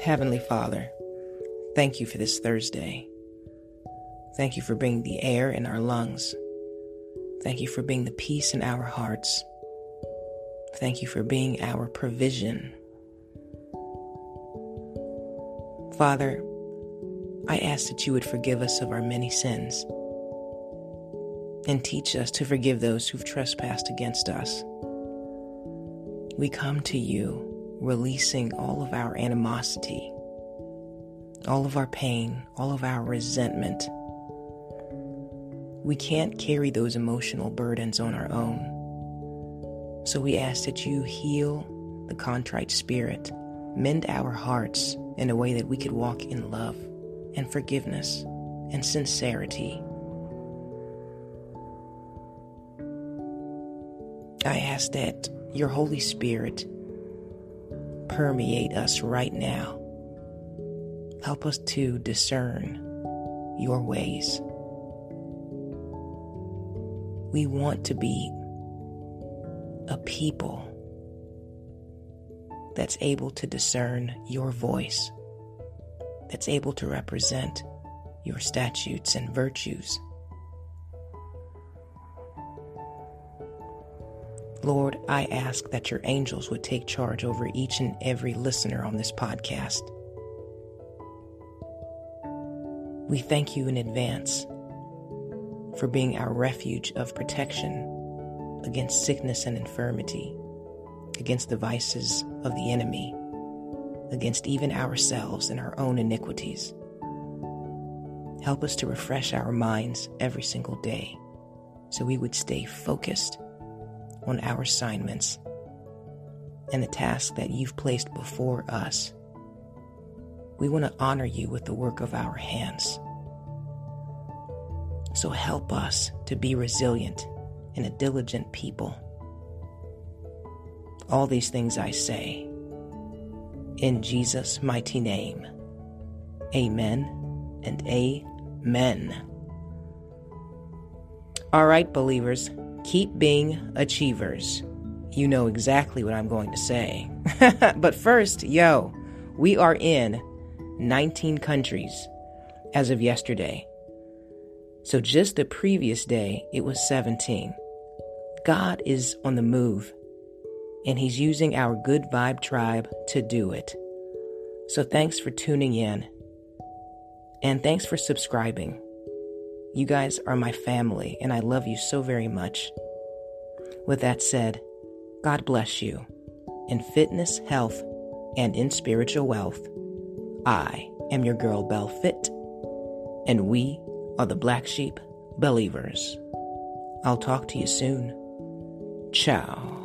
Heavenly Father, thank you for this Thursday. Thank you for bringing the air in our lungs. Thank you for being the peace in our hearts. Thank you for being our provision. Father, I ask that you would forgive us of our many sins and teach us to forgive those who've trespassed against us. We come to you releasing all of our animosity, all of our pain, all of our resentment. We can't carry those emotional burdens on our own. So we ask that you heal the contrite spirit, mend our hearts in a way that we could walk in love and forgiveness and sincerity. I ask that your Holy Spirit permeate us right now. Help us to discern your ways. We want to be a people that's able to discern your voice, that's able to represent your statutes and virtues. Lord, I ask that your angels would take charge over each and every listener on this podcast. We thank you in advance for being our refuge of protection against sickness and infirmity, against the vices of the enemy, against even ourselves and our own iniquities. Help us to refresh our minds every single day so we would stay focused on our assignments and the tasks that you've placed before us. We want to honor you with the work of our hands. So help us to be resilient and a diligent people. All these things I say in Jesus' mighty name. Amen and amen. All right, believers. Keep being achievers. You know exactly what I'm going to say. but first, yo, we are in 19 countries as of yesterday. So just the previous day, it was 17. God is on the move, and He's using our Good Vibe tribe to do it. So thanks for tuning in, and thanks for subscribing. You guys are my family, and I love you so very much. With that said, God bless you. In fitness, health, and in spiritual wealth, I am your girl Bell Fit, and we are the Black Sheep Believers. I'll talk to you soon. Ciao.